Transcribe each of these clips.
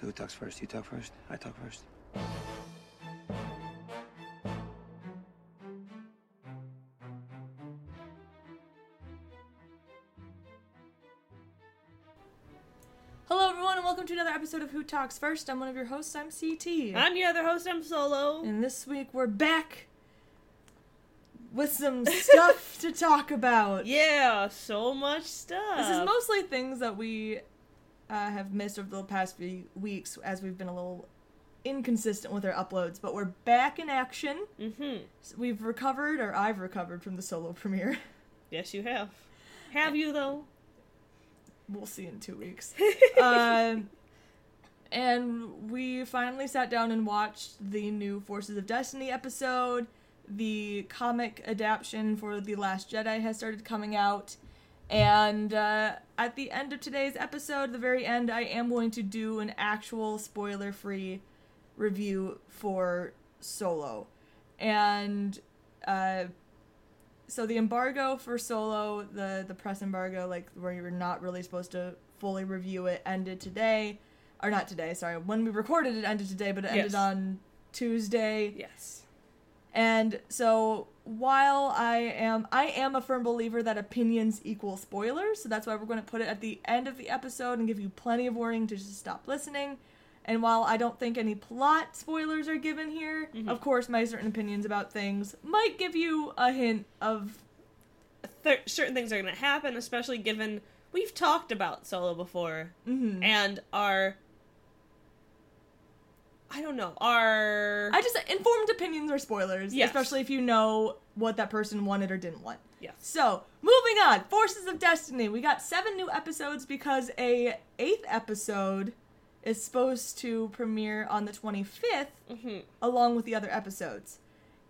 So who talks first? You talk first? I talk first? Hello, everyone, and welcome to another episode of Who Talks First. I'm one of your hosts. I'm CT. I'm your other host, I'm Solo. and this week we're back with some stuff to talk about. Yeah, so much stuff. This is mostly things that we uh, have missed over the past few weeks as we've been a little inconsistent with our uploads, but we're back in action. Mm-hmm. So we've recovered, or I've recovered from the solo premiere. Yes, you have. Have you, though? We'll see in two weeks. um, and we finally sat down and watched the new Forces of Destiny episode. The comic adaptation for The Last Jedi has started coming out. And uh, at the end of today's episode, the very end, I am going to do an actual spoiler free review for Solo. And uh, so the embargo for Solo, the the press embargo, like where you were not really supposed to fully review it, ended today, or not today. Sorry, when we recorded it ended today, but it ended on Tuesday. Yes. And so while I am I am a firm believer that opinions equal spoilers, so that's why we're going to put it at the end of the episode and give you plenty of warning to just stop listening. And while I don't think any plot spoilers are given here, Mhm. of course my certain opinions about things might give you a hint of Th- certain things are going to happen, especially given we've talked about Solo before, mhm. and our. I don't know. Our. I just informed opinions are spoilers, Yes. especially if you know what that person wanted or didn't want. Yes. So, moving on, Forces of Destiny. We got seven new episodes because a eighth episode is supposed to premiere on the 25th hmm along with the other episodes.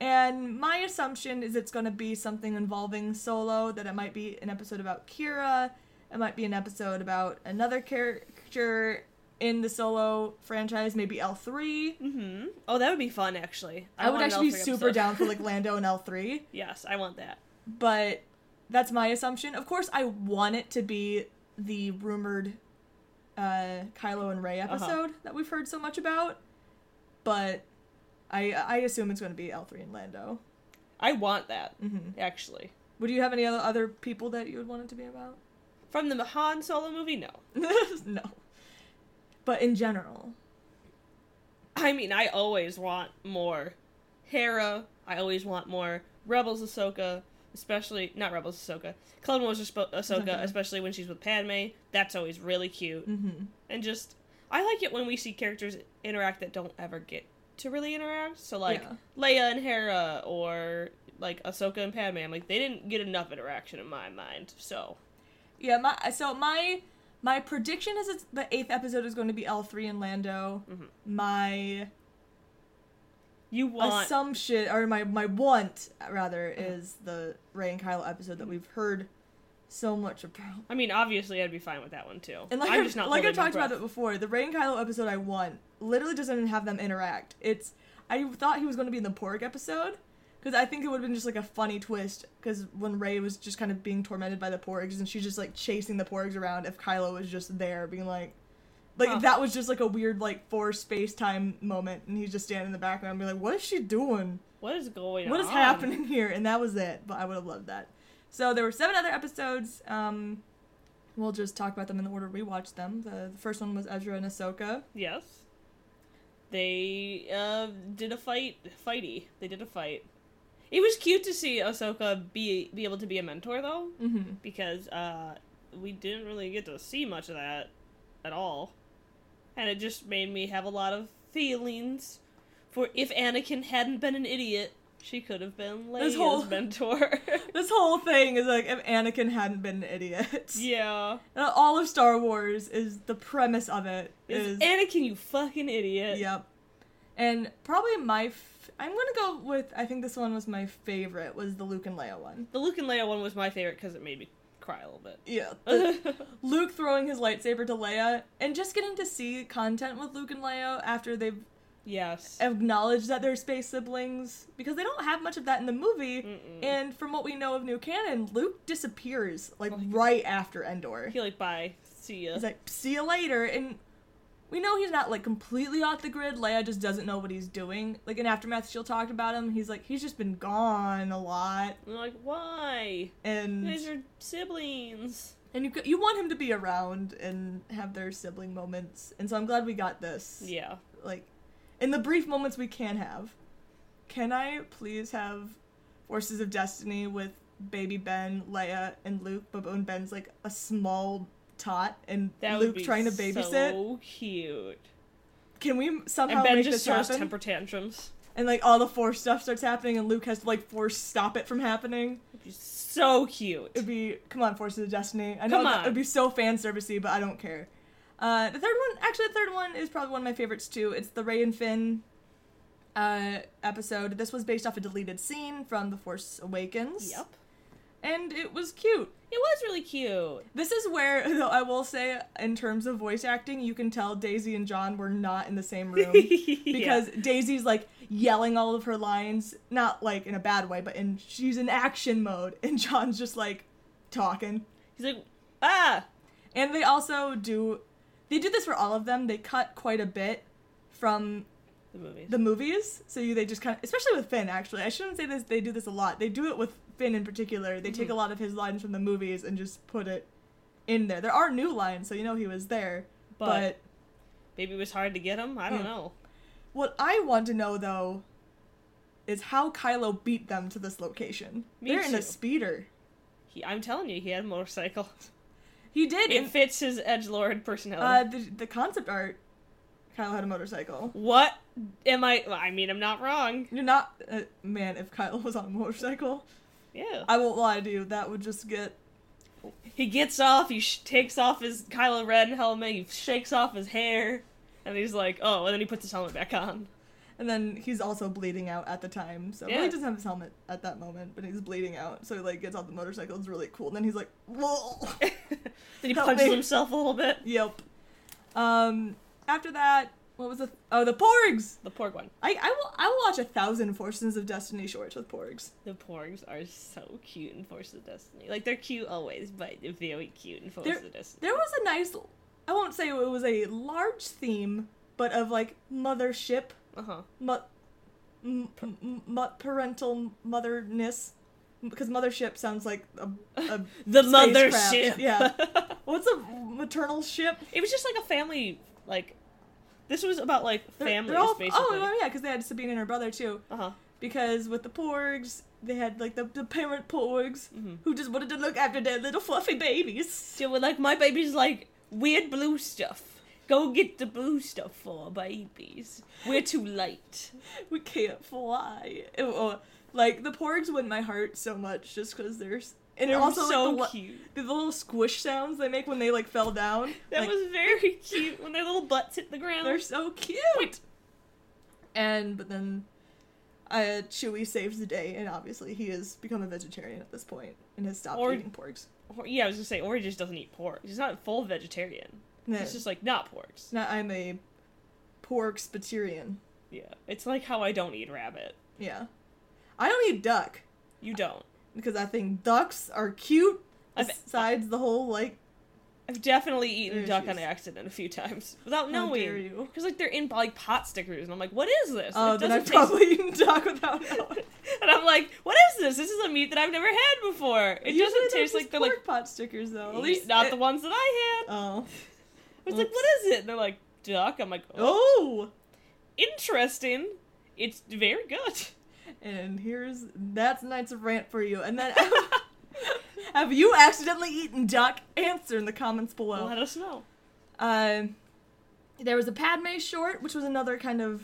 And my assumption is it's going to be something involving Solo, that it might be an episode about Qi'ra, it might be an episode about another character in the Solo franchise, maybe L3. hmm Oh, that would be fun, actually. I, would actually be super episode. down for like Lando and L3, Yes, I want that. but that's my assumption. Of course, I want it to be the rumored uh, Kylo and Rey Uh-huh. episode that we've heard so much about, but I I assume it's going to be L3 and Lando. I want that, hmm actually. Would you have any other other people that you would want it to be about? From the Han Solo movie, no. no, but in general, I mean, I always want more Hera. I always want more Rebels Ahsoka, especially not Rebels Ahsoka, Clone Wars Ahsoka, Ahsoka. especially when she's with Padme. That's always really cute, hmm and just I like it when we see characters interact that don't ever get to really interact. So like Yeah. Leia and Hera, or like Ahsoka and Padme. I'm like they didn't get enough interaction in my mind. So yeah. My so my my prediction is it's the eighth episode is going to be L3 and Lando. Mhm. My you want assumption or my my want rather Uh-huh. is the Rey and Kylo episode that we've heard so much about. I mean, obviously, I'd be fine with that one too. And like I'm just not like I talked about it before, the Rey and Kylo episode I want literally doesn't even have them interact. It's I thought he was going to be in the Porg episode because I think it would have been just like a funny twist because when Rey was just kind of being tormented by the Porgs and she's just like chasing the Porgs around, if Kylo was just there being like. Like Huh. that was just like a weird like force space time moment, and he's just standing in the background, being like, "What is she doing? What is going on? What is happening here?" And that was it. But I would have loved that. So there were seven other episodes. Um, we'll just talk about them in the order we watched them. The, the first one was Ezra and Ahsoka. Yes. They uh, did a fight, fighty. They did a fight. It was cute to see Ahsoka be be able to be a mentor though, Mm-hmm. because uh, we didn't really get to see much of that at all, and it just made me have a lot of feelings for if Anakin hadn't been an idiot, she could have been Leia's This whole- mentor. This whole thing is like if Anakin hadn't been an idiot. yeah, All of Star Wars is the premise of it is is Anakin you fucking idiot? Yep. And probably my I'm gonna go with I think this one was my favorite was the Luke and Leia one. The Luke and Leia one was my favorite because it made me cry a little bit. Yeah. Luke throwing his lightsaber to Leia and just getting to see content with Luke and Leia after they've yes. acknowledged that they're space siblings because they don't have much of that in the movie. Mm-mm. And from what we know of new canon, Luke disappears like Oh, he- right after Endor. He like bye, see ya. He's like, "See you later," and we know he's not like completely off the grid. Leia just doesn't know what he's doing. Like in Aftermath, she'll talk about him. He's like he's just been gone a lot, I'm like, why? and You guys are siblings. and you you want him to be around and have their sibling moments. And so I'm glad we got this. Yeah. Like in the brief moments we can have. Can I please have Forces of Destiny with baby Ben, Leia, and Luke, but when Ben's like a small tot and That Luke trying to babysit? so cute. Can we somehow And Ben make just this happen? temper tantrums. and like all the force stuff starts happening, and Luke has to like force stop it from happening. It'd be so cute. It'd be come on, Forces of Destiny. I know it'd be so fan servicey, but I don't care. Uh, the third one, actually, the third one is probably one of my favorites too. It's the Rey and Finn uh, episode. This was based off a deleted scene from The Force Awakens. Yep. And it was cute. It was really cute. This is where, though, I will say, in terms of voice acting, you can tell Daisy and John were not in the same room. because Daisy's like yelling all of her lines, not like in a bad way, but in she's in action mode, and John's just like talking. he's like, ah, And they also do, they do this for all of them. They cut quite a bit from the movies. the movies, so you, they just kind of, especially with Finn. Actually, I shouldn't say this. They do this a lot. They do it with Finn in particular. They take Mhm. a lot of his lines from the movies and just put it in there. There are new lines, so you know he was there. but, but maybe it was hard to get him. I don't Yeah. know. What I want to know though is how Kylo beat them to this location. Me They're in a speeder. He, I'm telling you, he had a motorcycle. He did. It In, fits his edge lord uh, personality. the the concept art. Kylo had a motorcycle. what am I? well, I mean, I'm not wrong. You're not, uh, man. If Kylo was on a motorcycle, Yeah. I won't lie to you. That would just get. He gets off. He sh- takes off his Kylo Ren helmet. He shakes off his hair, and he's like, "Oh!" And then he puts his helmet back on. And then he's also bleeding out at the time, so well, he doesn't have his helmet at that moment, but he's bleeding out. So he like gets off the motorcycle. It's really cool. And then he's like, "Whoa!" then he Help punches me. himself a little bit. yep. Um. After that, what was the? Oh, the Porgs. The Porg one. I, I will I will watch a thousand Forces of Destiny shorts with Porgs. The Porgs are so cute in Forces of Destiny. Like they're cute always, but very cute in Forces There- of Destiny. There was a nice I won't say it was a large theme, but of like mothership, Uh huh. mu- m- m- m- parental motherness, because mothership sounds like a, a The mothership. Yeah. what's a maternal ship? it was just like a family. Like this was about like They're- families they're all- basically. Oh yeah, because they had Sabine and her brother too. Uh huh. Because with the Porgs, they had like the, the parent Porgs Mhm. who just wanted to look after their little fluffy babies. So we're like, my baby's like weird blue stuff. Go get the blue stuff for our babies. We're too light. we can't fly. Oh, like the porgs win my heart so much just because there's and They're also so like, the, cute. the little squish sounds they make when they like fell down. That like, was very cute when their little butts hit the ground. they're so cute. And but then, uh, Chewie saves the day, and obviously he has become a vegetarian at this point and has stopped Or- eating porgs. Or, yeah, I was gonna say, or he just doesn't eat pork. He's not full vegetarian. No, He's just like not porks. now I'm a pork spaterian. Yeah, it's like how I don't eat rabbit. Yeah, I don't eat duck You don't. Because I think ducks are cute. Besides the whole like I've definitely eaten duck on accident a few times without How dare knowing. you. Because like they're in like pot stickers, and I'm like, what is this? Oh, then I've taste. probably eaten duck without knowing. and I'm like, what is this? This is a meat that I've never had before. It Usually doesn't they're taste like just they're pork like pot stickers though. At least not it- the ones that I had. Oh. I was like, what is it? And they're like, duck. I'm like, oh, Oh. interesting. It's very good. And here's that's Knights of Rant for you. And then have you accidentally eaten duck? Answer in the comments below. Let us know. Um, there was a Padme short, which was another kind of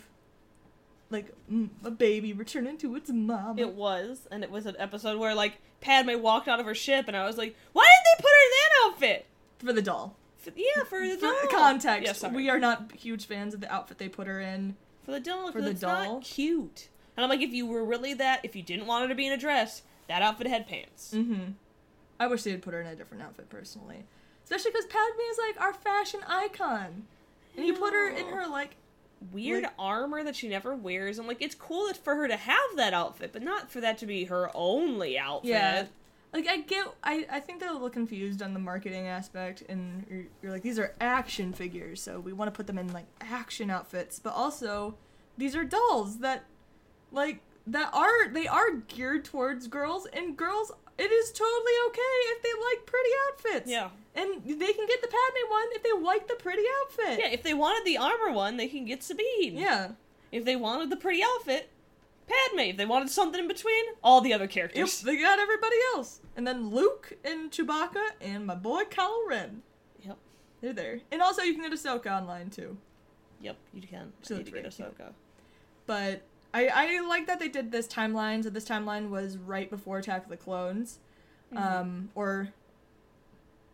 like mm, a baby returning to its mom. It was, and it was an episode where like Padme walked out of her ship, and I was like, why did they put her in that outfit? for the doll. For, yeah, for the For doll. context, Yeah, we are not huge fans of the outfit they put her in. for the doll. for the it's doll. cute. And I'm like, if you were really that, if you didn't want her to be in a dress, that outfit had pants. Mm-hmm. I wish they had put her in a different outfit personally, especially because Padme is like our fashion icon, and you put her in her like Weird Like- armor that she never wears. I'm like, it's cool that for her to have that outfit, but not for that to be her only outfit. yeah. like I get I, I think they're a little confused on the marketing aspect and you're, you're like these are action figures so we want to put them in like action outfits but also these are dolls that like that are they are geared towards girls and girls it is totally okay if they like pretty outfits Yeah. and they can get the Padme one if they like the pretty outfit Yeah, if they wanted the armor one, they can get Sabine. yeah If they wanted the pretty outfit, Padme. If they wanted something in between, all the other characters. Yep, they got everybody else and then Luke and Chewbacca and my boy Kylo Ren Yep. they're there and also you can get Ahsoka online too Yep, you can. I looks need to get very cute. Ahsoka. But I, I like that they did this timeline. So this timeline was right before Attack of the Clones, um, or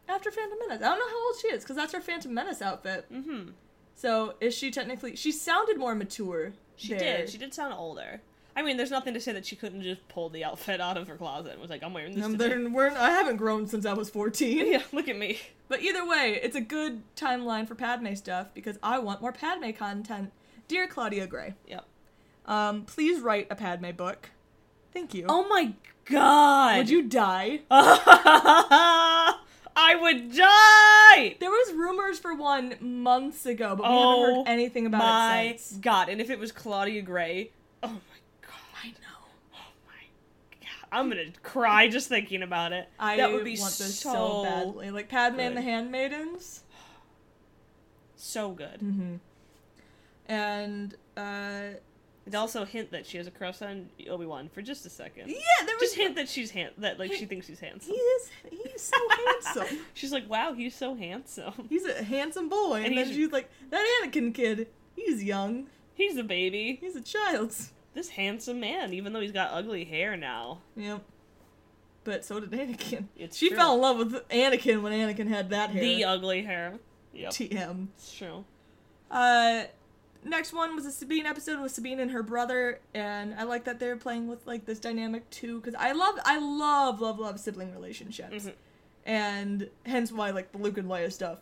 after Phantom Menace. I don't know how old she is because that's her Phantom Menace outfit. Mm-hmm. So is she technically? She sounded more mature. She there. did. She did sound older. I mean, there's nothing to say that she couldn't just pull the outfit out of her closet and was like, "I'm wearing this." Um, today." they're- I haven't grown since I was fourteen. yeah, look at me. But either way, it's a good timeline for Padme stuff because I want more Padme content. Dear Claudia Gray, Yep. Um, please write a Padme book. Thank you. Oh my god! Would you die? I would die. There was rumors for one months ago, but we Oh haven't heard anything about my it since. god! And if it was Claudia Gray, oh my god! I know. Oh my god! I'm gonna cry just thinking about it. I that would be want so, so badly. Like Padme and the. Handmaidens. So good. Mm-hmm. And uh, And also hint that she has a crush on Obi Wan for just a second. yeah, there was Just hint that she's hand that like she thinks she's He is. He's so handsome. She's like, wow, he's so handsome. He's a handsome boy, and, And then she's like, that Anakin kid. He's young. He's a baby. He's a child. This handsome man, even though he's got ugly hair now. Yep. But so did Anakin. It's she true. fell in love with Anakin when Anakin had that hair. The ugly hair. Yep. TM. It's true. Uh, next one was a Sabine episode with Sabine and her brother, and I like that they're playing with like this dynamic too, because I love, I love, love, love sibling relationships, Mhm. and hence why like the Luke and Leia stuff,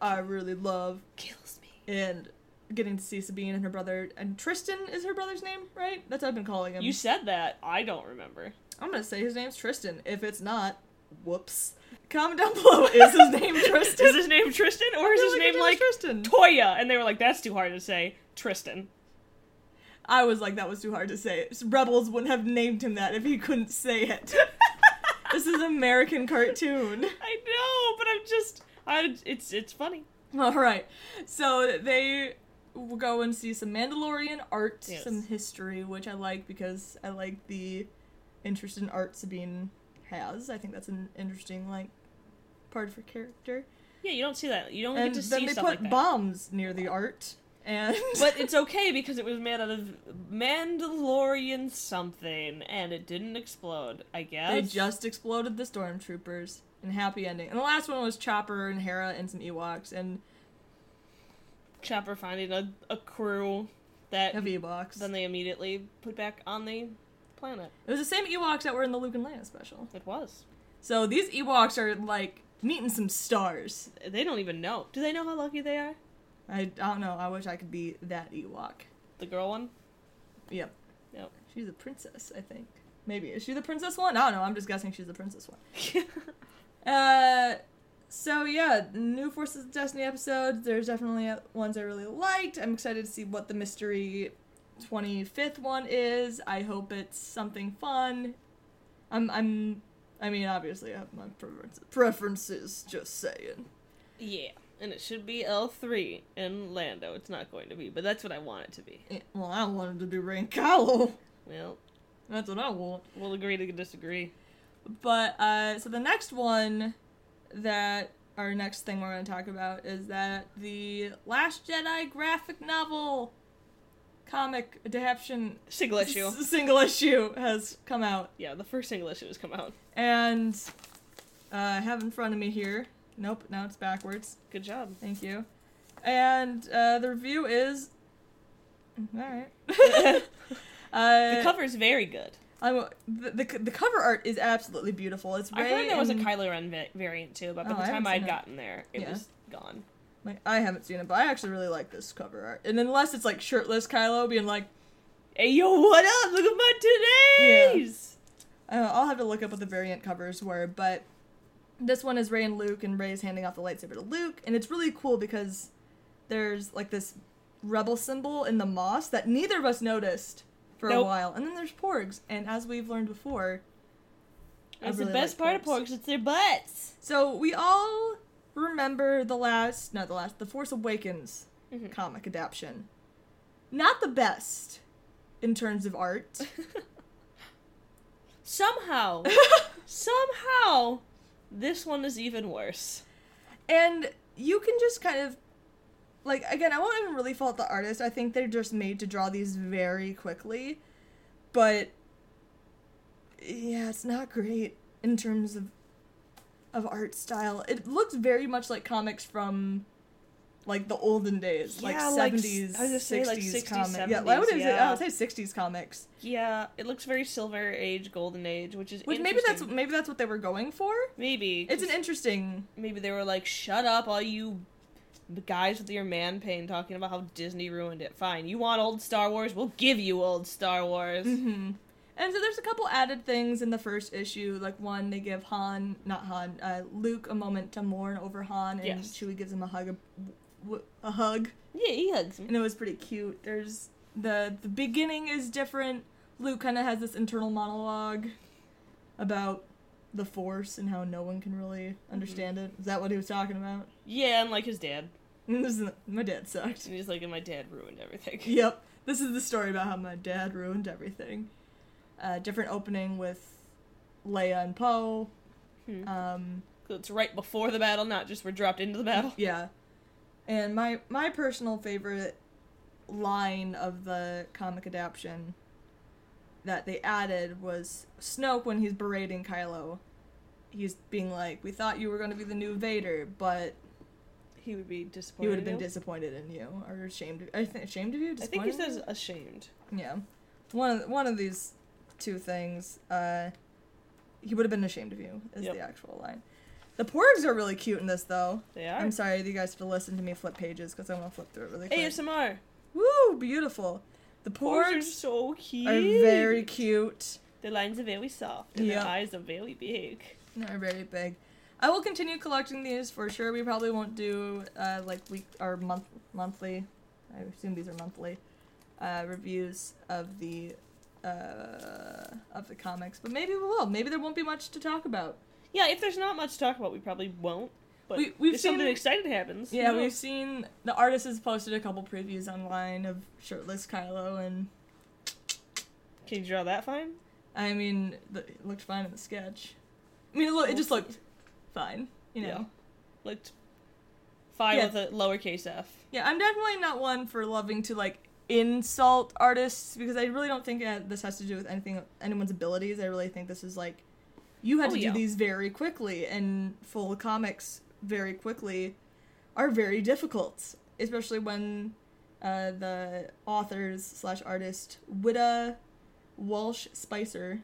I really love, Kills me. and getting to see Sabine and her brother, and Tristan is her brother's name, right? That's what I've been calling him. You said that. I don't remember. I'm gonna say his name's Tristan. If it's not, whoops. Comment down below. Is his name Tristan? Is his name Tristan or is his like name like Tristan? Toya? And they were like, that's too hard to say. Tristan. I was like, that was too hard to say. Rebels wouldn't have named him that if he couldn't say it. this is American cartoon. I know, but I'm just. I, it's it's funny. All right, so they go and see some Mandalorian art, Yes. some history, which I like because I like the interest in art Sabine has. I think that's an interesting like part of her character. Yeah, you don't see that. You don't and get to then see they stuff put like that. bombs near the art, and But it's okay because it was made out of Mandalorian something, and it didn't explode. I guess. They just exploded the stormtroopers. And happy ending. And the last one was Chopper and Hera and some Ewoks and Chopper finding a, a crew that of Ewoks. then they immediately put back on the planet. It was the same Ewoks that were in the Luke and Leia special. It was. So these Ewoks are like meeting some stars. They don't even know. Do they know how lucky they are? I, I don't know. I wish I could be that Ewok. The girl one. Yep. Yep. She's a princess, I think. Maybe is she the princess one? I don't know. I'm just guessing she's the princess one. Uh, so yeah, new Forces of Destiny episodes. There's definitely ones I really liked. I'm excited to see what the mystery 25th one is. I hope it's something fun. I'm I'm I mean obviously I have my preferences. Preferences, just saying. yeah, and it should be L three in Lando. It's not going to be, but that's what I want it to be. Eh, Well, I wanted to be Rain Kylo. Well, That's what I want. we'll agree to disagree. But uh, so the next one that our next thing we're going to talk about is that the Last Jedi graphic novel comic adaptation Single issue. s- single issue has come out, Yeah, the first single issue has come out. and uh, I have in front of me here. Nope, now it's backwards. Good job. Thank you. And uh, the review is all right. uh, The cover is very good. I'm, the, the the cover art is absolutely beautiful. It's I heard there was a Kylo Ren va- variant too, but by Oh, the time I'd gotten there, it Yeah. was gone. Like I haven't seen it, but I actually really like this cover art. And unless it's like shirtless Kylo being like, Hey yo, what up? Look at my today's. Uh, I'll have to look up what the variant covers were, but this one is Rey and Luke, and Rey's handing off the lightsaber to Luke, and it's really cool because there's like this rebel symbol in the moss that neither of us noticed for a while, and then there's Porgs, and as we've learned before, I That's really the best like part of porgs. It's their butts. So we all remember the last, not the last, the Force Awakens Mhm. comic adaptation. Not the best in terms of art. Somehow, somehow, this one is even worse. and you can just kind of like again, I won't even really fault the artist. I think they're just made to draw these very quickly. But yeah, it's not great in terms of of art style. It looks very much like comics from like the olden days, like Yeah, like seventies, I was like, 60s 60s, comics. Yeah, I would 70s, say I would say sixties comics. Yeah, it looks very Silver Age, Golden Age, which is Which maybe that's maybe that's what they were going for. maybe It's an interesting. maybe they were like, "Shut up, all you guys with your man pain talking about how Disney ruined it." Fine, you want old Star Wars? We'll give you old Star Wars. hmm And so there's a couple added things in the first issue. Like one, they give Han, not Han, uh, Luke a moment to mourn over Han, and Yes. Chewie gives him a hug, A hug, Yeah, he hugs him. and it was pretty cute. There's the the beginning is different. Luke kind of has this internal monologue about the Force and how no one can really understand it. Is that what he was talking about? Yeah, and like his dad, my dad sucked. and he's like, "And my dad ruined everything." Yep. This is the story about how my dad ruined everything. Uh, different opening with Leia and Poe. Hmm. Um, So it's right before the battle, not just we're dropped into the battle. yeah. And my my personal favorite line of the comic adaptation that they added was Snoke when he's berating Kylo. He's being like, "We thought you were going to be the new Vader, but He would be disappointed. he would have been disappointed in you or ashamed. Of, I think ashamed of you. I think he says ashamed. Yeah, one of one of these two things. Uh, he would have been ashamed of you. Is Yep. the actual line. The porgs are really cute in this, though. They are. I'm sorry you guys have to listen to me flip pages because I'm gonna flip through it really quick. ASMR. Woo, beautiful. The Porgs are so cute. are very cute. The lines are very soft, and Yeah. their eyes are very big. They're very big. I will continue collecting these for sure. We probably won't do uh, like week or month monthly. I assume these are monthly uh, reviews of the uh, of the comics, but maybe we will. Maybe there won't be much to talk about. Yeah, if there's not much to talk about, we probably won't. But We- we've if something seen- exciting happens, Yeah, we've seen the artist has posted a couple previews online of shirtless Kylo, and Can you draw that fine? I mean, the, it looked fine in the sketch. I mean, it, look, it just looked fine, you know. Yeah. Looked fine Yeah. with a lowercase f. Yeah, I'm definitely not one for loving to like insult artists because I really don't think uh, this has to do with anything anyone's abilities. I really think this is like you had Oh, to yeah. do these very quickly and full comics very quickly are very difficult, especially when uh, the authors slash artist Whitta Walsh Spicer.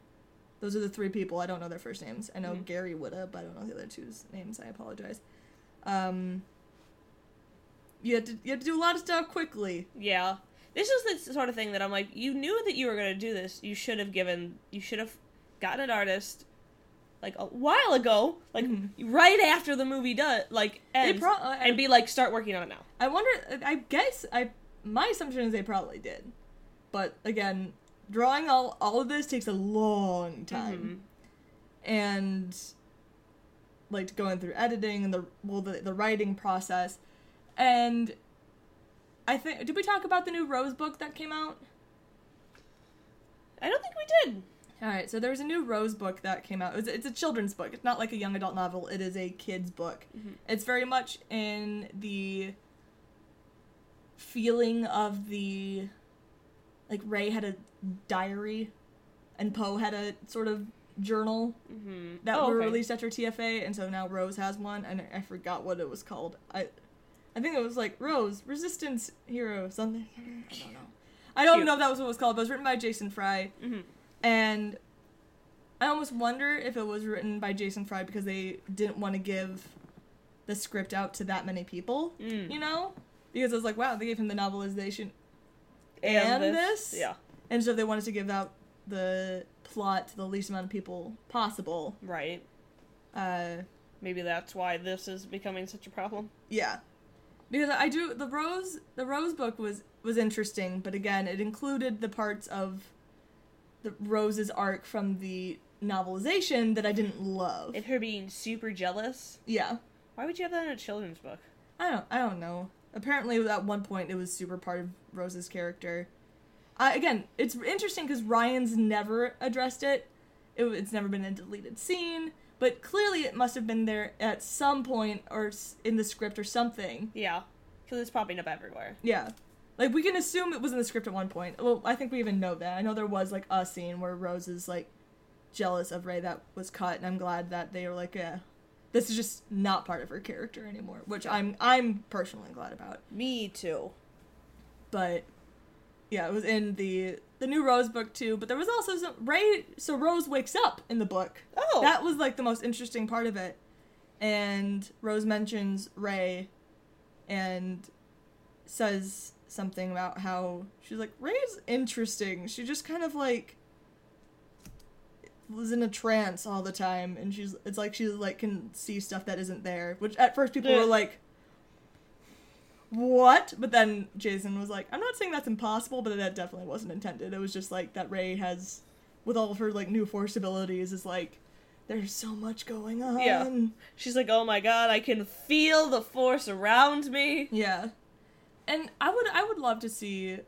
Those are the three people. I don't know their first names. I know Mhm. Gary Whitta, but I don't know the other two's names. I apologize. Um, you had to you had to do a lot of stuff quickly. Yeah. This is the sort of thing that I'm like, you knew that you were going to do this. You should have given, you should have gotten an artist like a while ago, like Mhm. right after the movie does, like ends, pro- I, and be like, start working on it now. I wonder. I guess I my assumption is they probably did, but again, drawing all all of this takes a long time, and like going through editing and the well the the writing process, and I think did we talk about the new Rose book that came out? I don't think we did. All right, so there was a new Rose book that came out. It's, it's a children's book. It's not like a young adult novel. It is a kids book. Mhm. It's very much in the feeling of the like Rey had a diary, and Poe had a sort of journal Mm-hmm. that oh, were okay. released after TFA, and so now Rose has one, and I forgot what it was called. I, I think it was like Rose Resistance Hero something. I don't know. I don't Cute. know if that was what it was called, but it was written by Jason Fry. Mhm. And I almost wonder if it was written by Jason Fry because they didn't want to give the script out to that many people, Mm. you know? Because it was like, wow, they gave him the novelization and, this. Yeah. And so they wanted to give out the plot to the least amount of people possible. Right. Uh, Maybe that's why this is becoming such a problem. yeah, because I do the Rose the Rose book was was interesting, but again, it included the parts of the Rose's arc from the novelization that I didn't love. And her being super jealous. yeah, Why would you have that in a children's book? I don't I don't know. Apparently, at one point, it was super part of Rose's character. Uh, again, it's interesting because Ryan's never addressed it. it. It's never been a deleted scene, but clearly it must have been there at some point or in the script or something. Yeah. Because it's popping up everywhere. Yeah. Like we can assume it was in the script at one point. Well, I think we even know that. I know there was like a scene where Rose is like jealous of Rey that was cut, and I'm glad that they were like, yeah, this is just not part of her character anymore, which I'm I'm personally glad about. Me too. But yeah, it was in the the new Rose book too. But there was also some Rey. So Rose wakes up in the book. Oh. That was like the most interesting part of it. And Rose mentions Rey and says something about how she's like, Rey's interesting. She just kind of like was in a trance all the time and she's it's like she like can see stuff that isn't there. Which at first people Yeah. were like what? But then Jason was like, I'm not saying that's impossible, but that definitely wasn't intended. It was just like that Rey has, with all of her like new force abilities, is like, there's so much going on. Yeah. She's like, oh my god, I can feel the force around me. Yeah. And I would I would love to see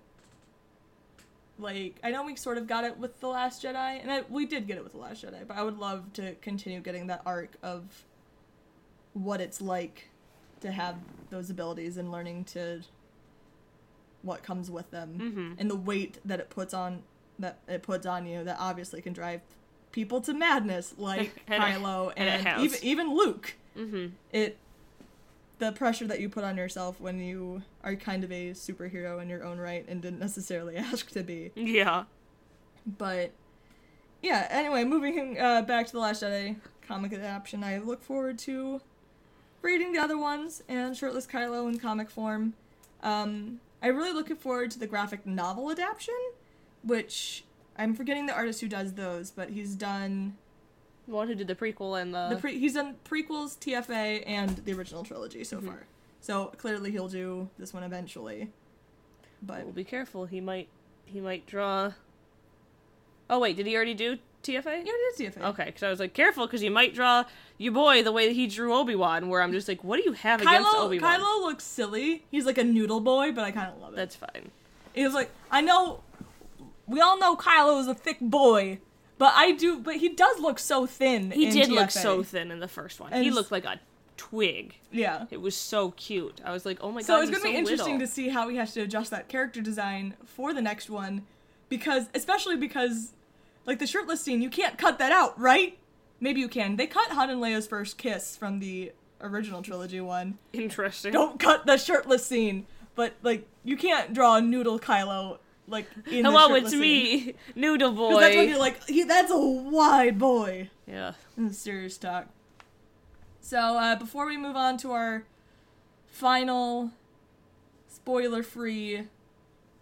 like I know we sort of got it with The Last Jedi, and I, we did get it with The Last Jedi, but I would love to continue getting that arc of what it's like to have those abilities and learning to what comes with them Mhm. and the weight that it puts on that it puts on you that obviously can drive people to madness like And Kylo and and, even even Luke Mm-hmm. it the pressure that you put on yourself when you are kind of a superhero in your own right and didn't necessarily ask to be. Yeah. But yeah, anyway, moving uh, back to the Last Jedi comic adaptation, I look forward to reading the other ones and Shirtless Kylo in comic form. Um, I'm really looking forward to the graphic novel adaptation, which I'm forgetting the artist who does those, but he's done The one who did the prequel and the. the pre- he's done prequels, TFA, and the original trilogy so far. So clearly he'll do this one eventually. But we'll be careful. He might. He might draw. Oh wait, did he already do TFA? yeah, it is TFA. Okay, because I was like, careful, because you might draw your boy the way that he drew Obi Wan. Where I'm just like, what do you have against Obi Wan? Kylo looks silly. He's like a noodle boy, but I kind of love it. That's fine. He was like, I know, we all know Kylo is a thick boy, but I do, but he does look so thin. He did look so thin in the first one. And he looked like a twig. Yeah. It was so cute. I was like, oh my So god, it's he's gonna be so interesting little. to see how he has to adjust that character design for the next one, because especially because, like the shirtless scene, you can't cut that out, right? Maybe you can. They cut Han and Leia's first kiss from the original trilogy one. Interesting. Don't cut the shirtless scene, but like you can't draw a noodle Kylo like in Hello, the it's shirtless scene. me, Noodle Boy. Because that's when you're like, he, that's a wide boy. yeah. serious talk. So, uh, before we move on to our final spoiler free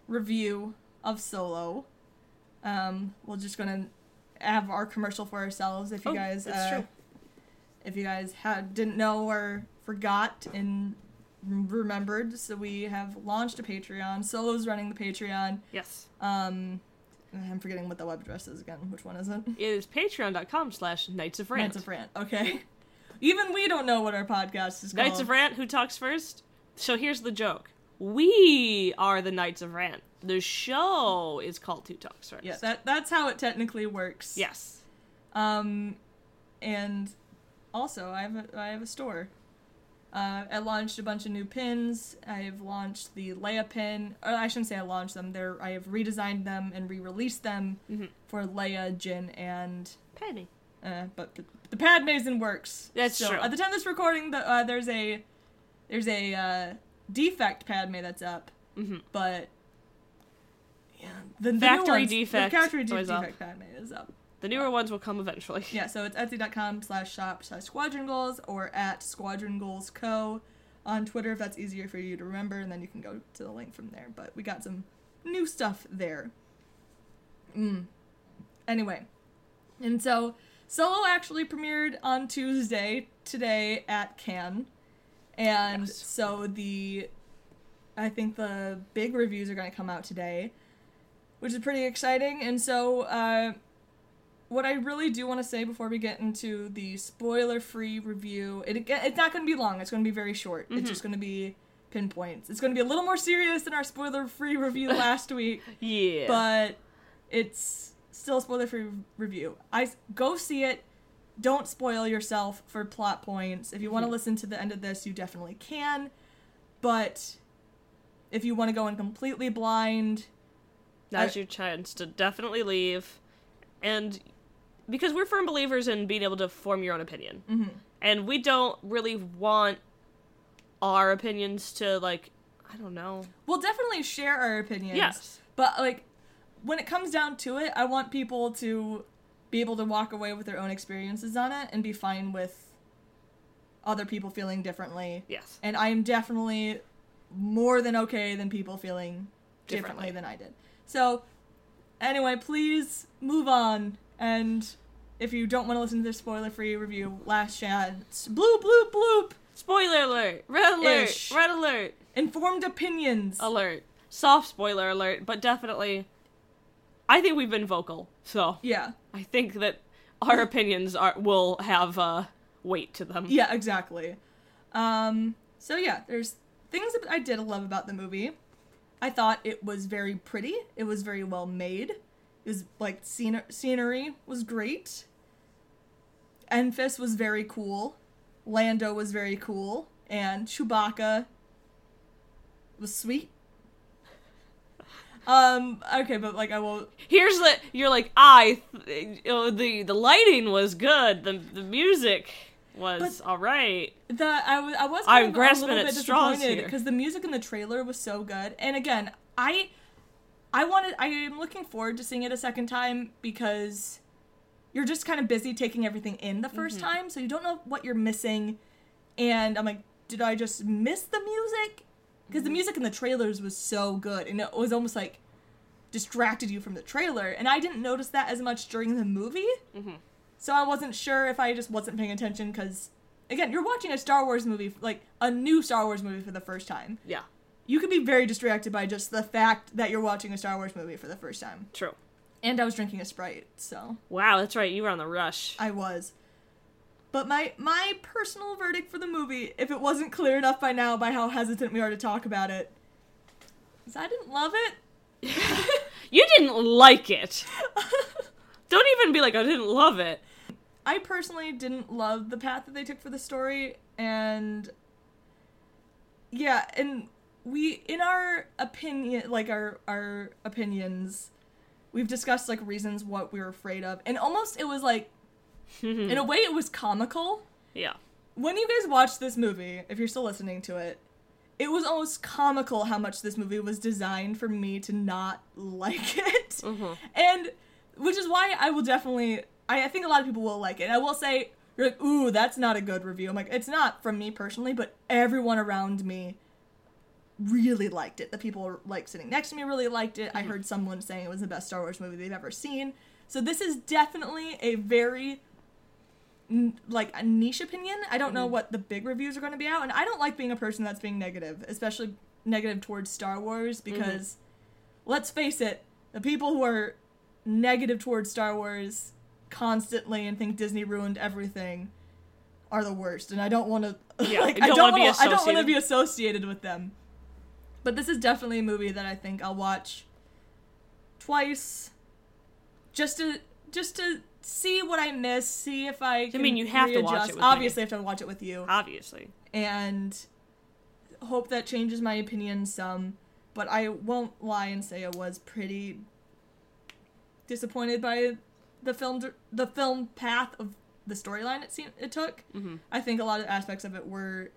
review of Solo, um, we're just gonna have our commercial for ourselves if you Oh, guys uh, if you guys had didn't know or forgot and remembered so we have launched a patreon solo's running the patreon Yes. um i'm forgetting what the web address is again which one is it It is patreon.com slash Knights of Rant. Knights of Rant. Okay. Even we don't know what our podcast is called. Knights of Rant, who talks first? So here's the joke. We are the Knights of Rant. The show is called Two Talks First. Yeah, that that's how it technically works. Yes. Um, and also I have a, I have a store. Uh, I launched a bunch of new pins. I've launched the Leia pin. Or I shouldn't say I launched them. They're I have redesigned them and re-released them Mhm. for Leia, Jyn, and Penny. Uh, but the, the Padme's in works. That's so true. At the time of this recording, the, uh, there's a there's a uh, defect Padme that's up, hmm but yeah, the, the Factory ones, defect The factory up. defect Padme is up. The newer ones will come eventually. Yeah, so it's etsy.com slash shop slash squadron goals or at squadron goals co on Twitter if that's easier for you to remember, and then you can go to the link from there. But we got some new stuff there. Mm. anyway, and so Solo actually premiered on Tuesday today at Cannes, and Yes. so the I think the big reviews are going to come out today, which is pretty exciting. And so, uh, what I really do want to say before we get into the spoiler-free review, it it's not going to be long. It's going to be very short. It's just going to be pinpoints. It's going to be a little more serious than our spoiler-free review last week Yeah. but it's still a spoiler-free review. I go see it. Don't spoil yourself for plot points. If you want to listen to the end of this, you definitely can. But if you want to go in completely blind, Now's I- your chance to definitely leave. And because we're firm believers in being able to form your own opinion. mhm. And we don't really want our opinions to, like, I don't know. we'll definitely share our opinions. Yes. But like when it comes down to it, I want people to be able to walk away with their own experiences on it and be fine with other people feeling differently. Yes. And I am definitely more than okay than people feeling Differently. differently than I did. So anyway, please move on and if you don't want to listen to this spoiler-free review, last chance. Bloop bloop bloop. Spoiler alert! Red alert! Ish. Red alert! Informed opinions. Alert. Soft spoiler alert, but definitely. I think we've been vocal, so yeah. I think that our opinions are will have uh, weight to them. Yeah, exactly. Um, so yeah, there's things that I did love about the movie. I thought it was very pretty. It was very well made. It was like scen- scenery was great. Enfys was very cool. Lando was very cool, and Chewbacca was sweet. Um. Okay, but like I won't. Here's the you're like I, th- you know, the the lighting was good. The the music was But- all right. The I was I was I'm grasping a little bit disappointed because the music in the trailer was so good. And again, I I wanted I am looking forward to seeing it a second time because you're just kind of busy taking everything in the 1st Mm-hmm. time, so you don't know what you're missing. And I'm like, did I just miss the music? Because the Mm-hmm. music in the trailers was so good, and it was almost like distracted you from the trailer. And I didn't notice that as much during the movie. Mhm. So I wasn't sure if I just wasn't paying attention because, again, you're watching a Star Wars movie, like a new Star Wars movie for the first time. Yeah, You could be very distracted by just the fact that you're watching a Star Wars movie for the first time. true. And I was drinking a Sprite, so Wow, that's right. You were on the rush. I was. But my my personal verdict for the movie, if it wasn't clear enough by now by how hesitant we are to talk about it, is I didn't love it. You didn't like it. Don't even be like I didn't love it. I personally didn't love the path that they took for the story, and yeah, and we in our opinion, like our our opinions, we've discussed like reasons what we were afraid of, and almost it was like, in a way, it was comical. Yeah. When you guys watched this movie, if you're still listening to it, it was almost comical how much this movie was designed for me to not like it. Mhm. And which is why I will definitely I, I think a lot of people will like it. And I will say you're like, ooh, that's not a good review. I'm like, it's not from me personally, but everyone around me really liked it. The people like sitting next to me really liked it. I mm-hmm. heard someone saying it was the best Star Wars movie they've ever seen. So this is definitely a very like a niche opinion. I don't know mm-hmm. what the big reviews are going to be out, and I don't like being a person that's being negative, especially negative towards Star Wars mm-hmm. because let's face it, the people who are negative towards Star Wars constantly and think Disney ruined everything are the worst, and I don't want to. Yeah, like, I don't don't wanna be. I don't want to be associated with them. But this is definitely a movie that I think I'll watch twice, just to just to see what I miss, see if I. Can mean, you have to watch it with me. Obviously, I have to watch it with you Obviously. and hope that changes my opinion some. But I won't lie and say I was pretty disappointed by the film the film path of the storyline it seemed it took. Mhm. I think a lot of aspects of it were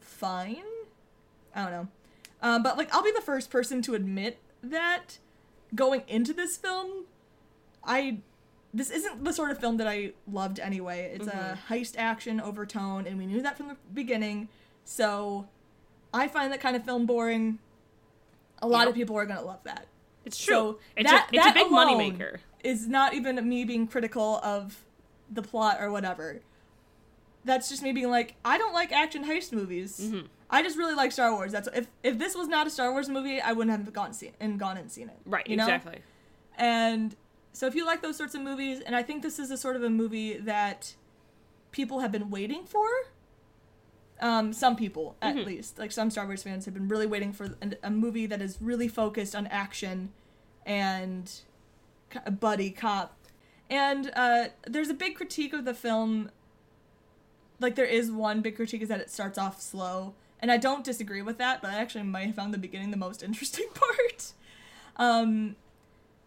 fine. I don't know, um, but like I'll be the first person to admit that going into this film, I this isn't the sort of film that I loved anyway. It's a heist action overtone, and we knew that from the beginning. So I find that kind of film boring. A lot Yep. of people are gonna love that. It's true. So it's that- a it's that a big moneymaker. Is not even me being critical of the plot or whatever. That's just me being like, I don't like action heist movies. Mhm. I just really like Star Wars. That's if if this was not a Star Wars movie, I wouldn't have gone see and gone and seen it. Right, you know? exactly. And so if you like those sorts of movies, and I think this is a sort of a movie that people have been waiting for. Um, some people, at Mhm. least, like some Star Wars fans, have been really waiting for an- a movie that is really focused on action and buddy cop. And uh, there's a big critique of the film. Like there is one big critique is that it starts off slow, and I don't disagree with that. But I actually might have found the beginning the most interesting part. Um,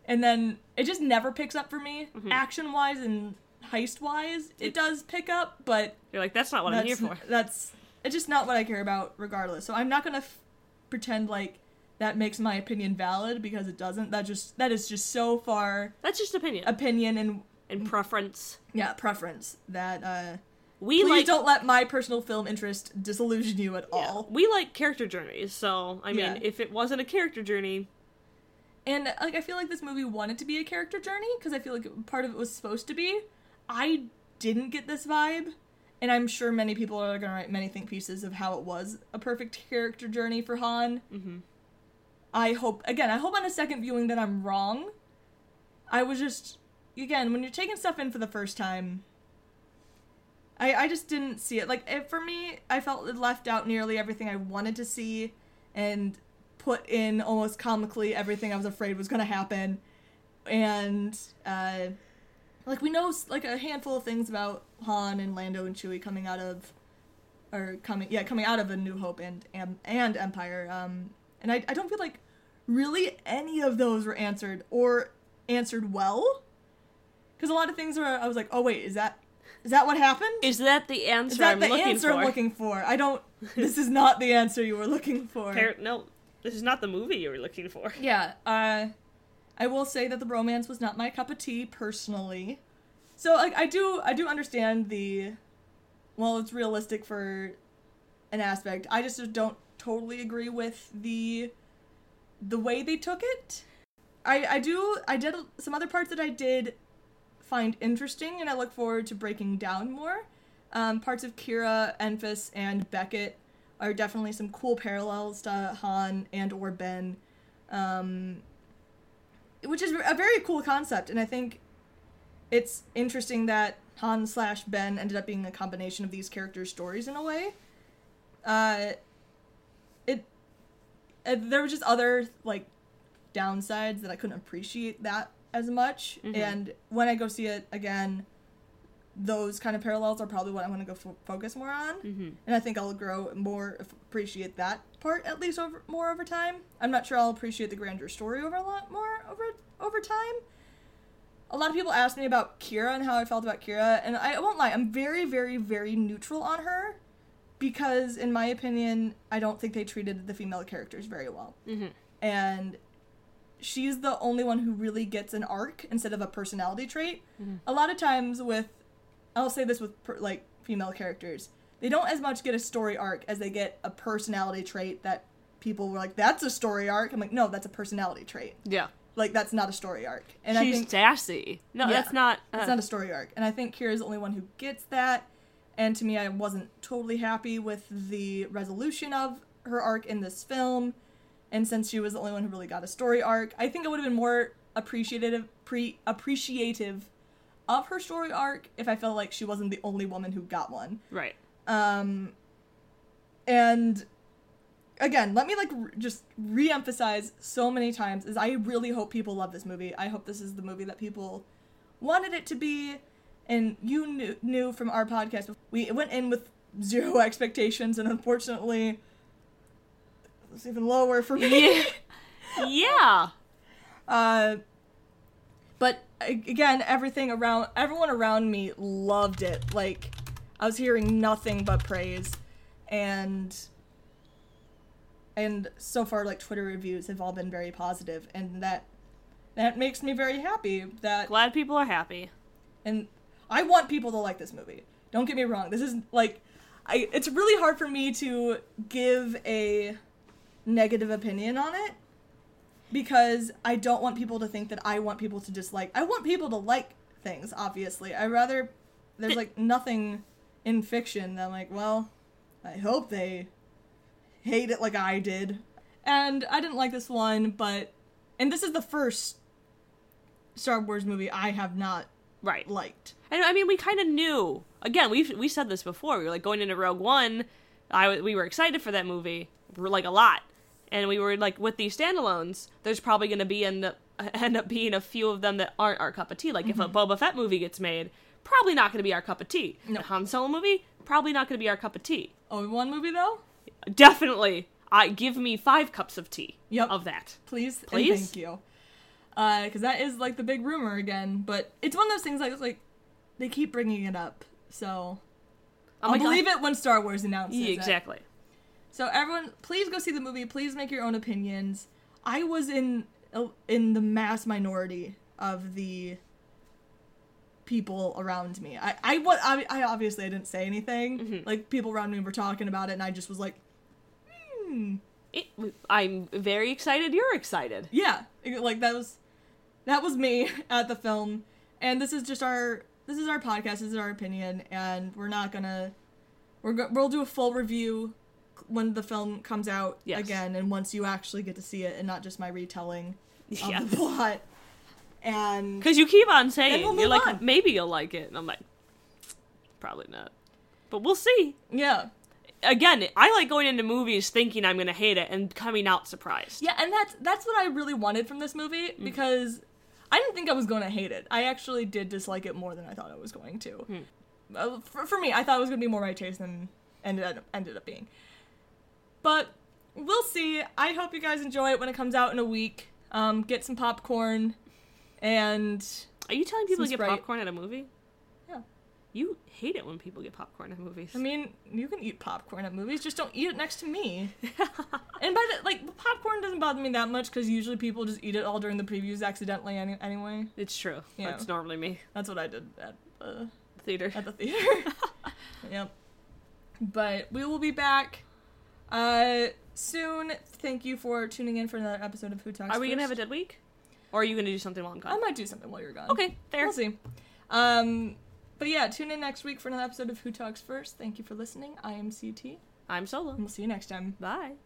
and then it just never picks up for me, Mhm. action wise and heist wise. It does pick up, but You're like, that's not what I'm here for. That's it's just not what I care about, regardless. So I'm not gonna f- pretend like that makes my opinion valid because it doesn't. That just that is just so far That's just opinion opinion and and preference. yeah preference that uh We please like don't let my personal film interest disillusion you at yeah, all. we like character journeys. So I mean, Yeah. if it wasn't a character journey, And like I feel like this movie wanted to be a character journey because I feel like part of it was supposed to be. I didn't get this vibe, and I'm sure many people are gonna write many think pieces of how it was a perfect character journey for Han. Mhm. I hope again. I hope on a second viewing that I'm wrong. I was just again when you're taking stuff in for the first time. I I just didn't see it like it, for me. I felt it left out nearly everything I wanted to see, and put in almost comically everything I was afraid was gonna happen, and uh, like we know like a handful of things about Han and Lando and Chewie coming out of, or coming yeah coming out of A New Hope and and, and Empire. Um, and I I don't feel like really any of those were answered or answered well, because a lot of things were I was like oh wait is that is that what happened? is that the answer Is that I'm the looking answer for? I'm looking for? I don't. This is not the answer you were looking for. Par- no, this is not the movie you were looking for. Yeah, uh, I will say that the romance was not my cup of tea personally. So like I do I do understand the well it's realistic for an aspect. I just don't totally agree with the the way they took it. I I do I did some other parts that I did find interesting and I look forward to breaking down more. Um, parts of Qi'ra, Enfys, and Beckett are definitely some cool parallels to Han and or Ben, um, which is a very cool concept. And I think it's interesting that Han slash Ben ended up being a combination of these characters' stories in a way. Uh, uh, there were just other like downsides that I couldn't appreciate that as much. Mhm. And when I go see it again, those kind of parallels are probably what I'm going to go f- focus more on Mm-hmm. and I think I'll grow more appreciate that part at least over more over time. I'm not sure I'll appreciate the grander story over a lot more over over time. A lot of people ask me about Qi'ra and how I felt about Qi'ra, and I won't lie, I'm very, very, very neutral on her because, in my opinion, I don't think they treated the female characters very well. Mm-hmm. And she's the only one who really gets an arc instead of a personality trait. Mhm. A lot of times with, I'll say this with per, like female characters, they don't as much get a story arc as they get a personality trait that people were like, "That's a story arc." I'm like, "No, that's a personality trait. Yeah. Like that's not a story arc." And She's I think sassy. No, Yeah. that's not. Uh, it's not a story arc. And I think Qi'ra's the only one who gets that. And to me, I wasn't totally happy with the resolution of her arc in this film. And since she was the only one who really got a story arc, I think I would have been more appreciative, pre appreciative of her story arc if I felt like she wasn't the only woman who got one. right. Um, and again, let me like r- just re-emphasize so many times is I really hope people love this movie. I hope this is the movie that people wanted it to be, and you knew, knew from our podcast we went in with zero expectations, and unfortunately, it's even lower for me. Yeah. yeah. Uh, but again, everything around everyone around me loved it. Like I was hearing nothing but praise, and and so far, like Twitter reviews have all been very positive, and that that makes me very happy. That Glad people are happy. and I want people to like this movie. Don't get me wrong. This is like I it's really hard for me to give a negative opinion on it because I don't want people to think that I want people to dislike. I want people to like things, obviously. I rather there's like nothing in fiction that I'm like, well, I hope they hate it like I did. And I didn't like this one, but and this is the first Star Wars movie I have not Right. liked. And I mean, we kind of knew. Again, we we said this before. We were like going into Rogue One. I we were excited for that movie, like a lot, and we were like with these standalones. There's probably going to be end up end up being a few of them that aren't our cup of tea. Like if a mm-hmm. Boba Fett movie gets made, probably not going to be our cup of tea. No. A Han Solo movie, probably not going to be our cup of tea. Obi Wan movie though, Definitely, I give me five cups of tea. Yep. Of that. please, Please? thank you. Uh, because that is like the big rumor again, but it's one of those things like like they keep bringing it up, so Oh I'll my God. believe it when Star Wars announces Yeah, it. exactly. So everyone, please go see the movie. Please make your own opinions. I was in in the mass minority of the people around me. I I what I, I obviously I didn't say anything. Mhm. Like people around me were talking about it, and I just was like, hmm, It, I'm very excited. You're excited. yeah. Like that was that was me at the film, and this is just our this is our podcast. This is our opinion, and we're not gonna we're go- we'll do a full review when the film comes out Yes. again, and once you actually get to see it, and not just my retelling of Yeah. the plot. And Because you keep on saying we'll you're like on. maybe you'll like it, and I'm like probably not, but we'll see. yeah, Again, I like going into movies thinking I'm gonna hate it and coming out surprised. yeah, and that's that's what I really wanted from this movie Mm. because I didn't think I was going to hate it. I actually did dislike it more than I thought I was going to. Hmm. Uh, for, for me, I thought it was going to be more my taste than ended up, ended up being. But we'll see. I hope you guys enjoy it when it comes out in a week. Um, get some popcorn, and Are you telling people to get Sprite. popcorn at a movie? You hate it when people get popcorn at movies. I mean, you can eat popcorn at movies. Just don't eat it next to me. and by the like, popcorn doesn't bother me that much because usually people just eat it all during the previews accidentally any- anyway. it's true. Yeah. That's normally me. That's what I did at the Theater. at the theater. yep. But we will be back uh soon. Thank you for tuning in for another episode of Who Talks. Are we gonna have a dead week? Or are you gonna do something while I'm gone? I might do something while you're gone. Okay, fair. We'll see. Um, but yeah, tune in next week for another episode of Who Talks First. Thank you for listening. I am CT, I'm solo. and we'll see you next time. Bye.